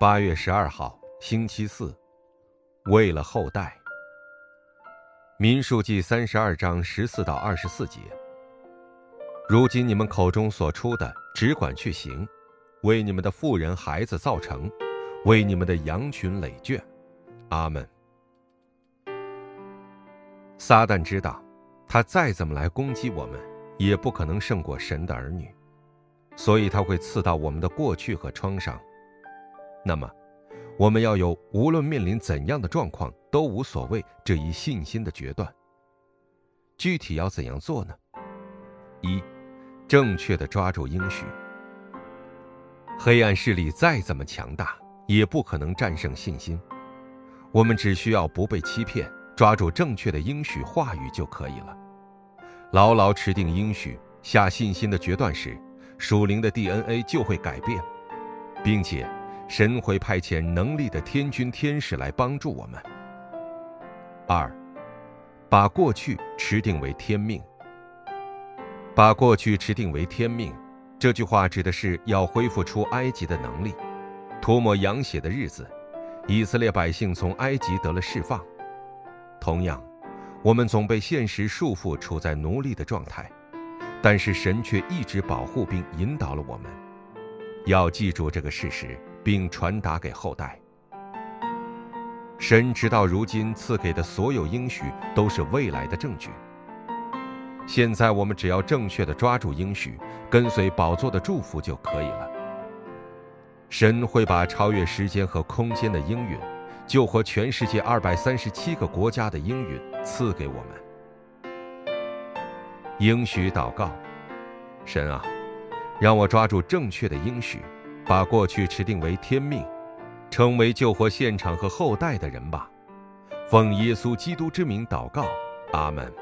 八月十二号，星期四，为了后代。民数记三十二章十四到二十四节。如今你们口中所出的，只管去行，为你们的妇人孩子造成，为你们的羊群累圈。阿门。撒旦知道，他再怎么来攻击我们，也不可能胜过神的儿女，所以他会刺到我们的过去和创伤。那么，我们要有无论面临怎样的状况都无所谓这一信心的决断。具体要怎样做呢？一，正确的抓住应许。黑暗势力再怎么强大，也不可能战胜信心。我们只需要不被欺骗，抓住正确的应许话语就可以了。牢牢持定应许，下信心的决断时，属灵的 DNA 就会改变，并且。神会派遣能力的天军天使来帮助我们。二，把过去持定为天命。把过去持定为天命，这句话指的是要恢复出埃及的能力。涂抹羊血的日子，以色列百姓从埃及得了释放。同样，我们总被现实束缚，处在奴隶的状态，但是神却一直保护并引导了我们。要记住这个事实。并传达给后代。神直到如今赐给的所有应许都是未来的证据。现在我们只要正确的抓住应许，跟随宝座的祝福就可以了。神会把超越时间和空间的应允，救活全世界二百三十七个国家的应允赐给我们。应许祷告，神啊，让我抓住正确的应许。把过去持定为天命，成为救活现场和后代的人吧。奉耶稣基督之名祷告，阿门。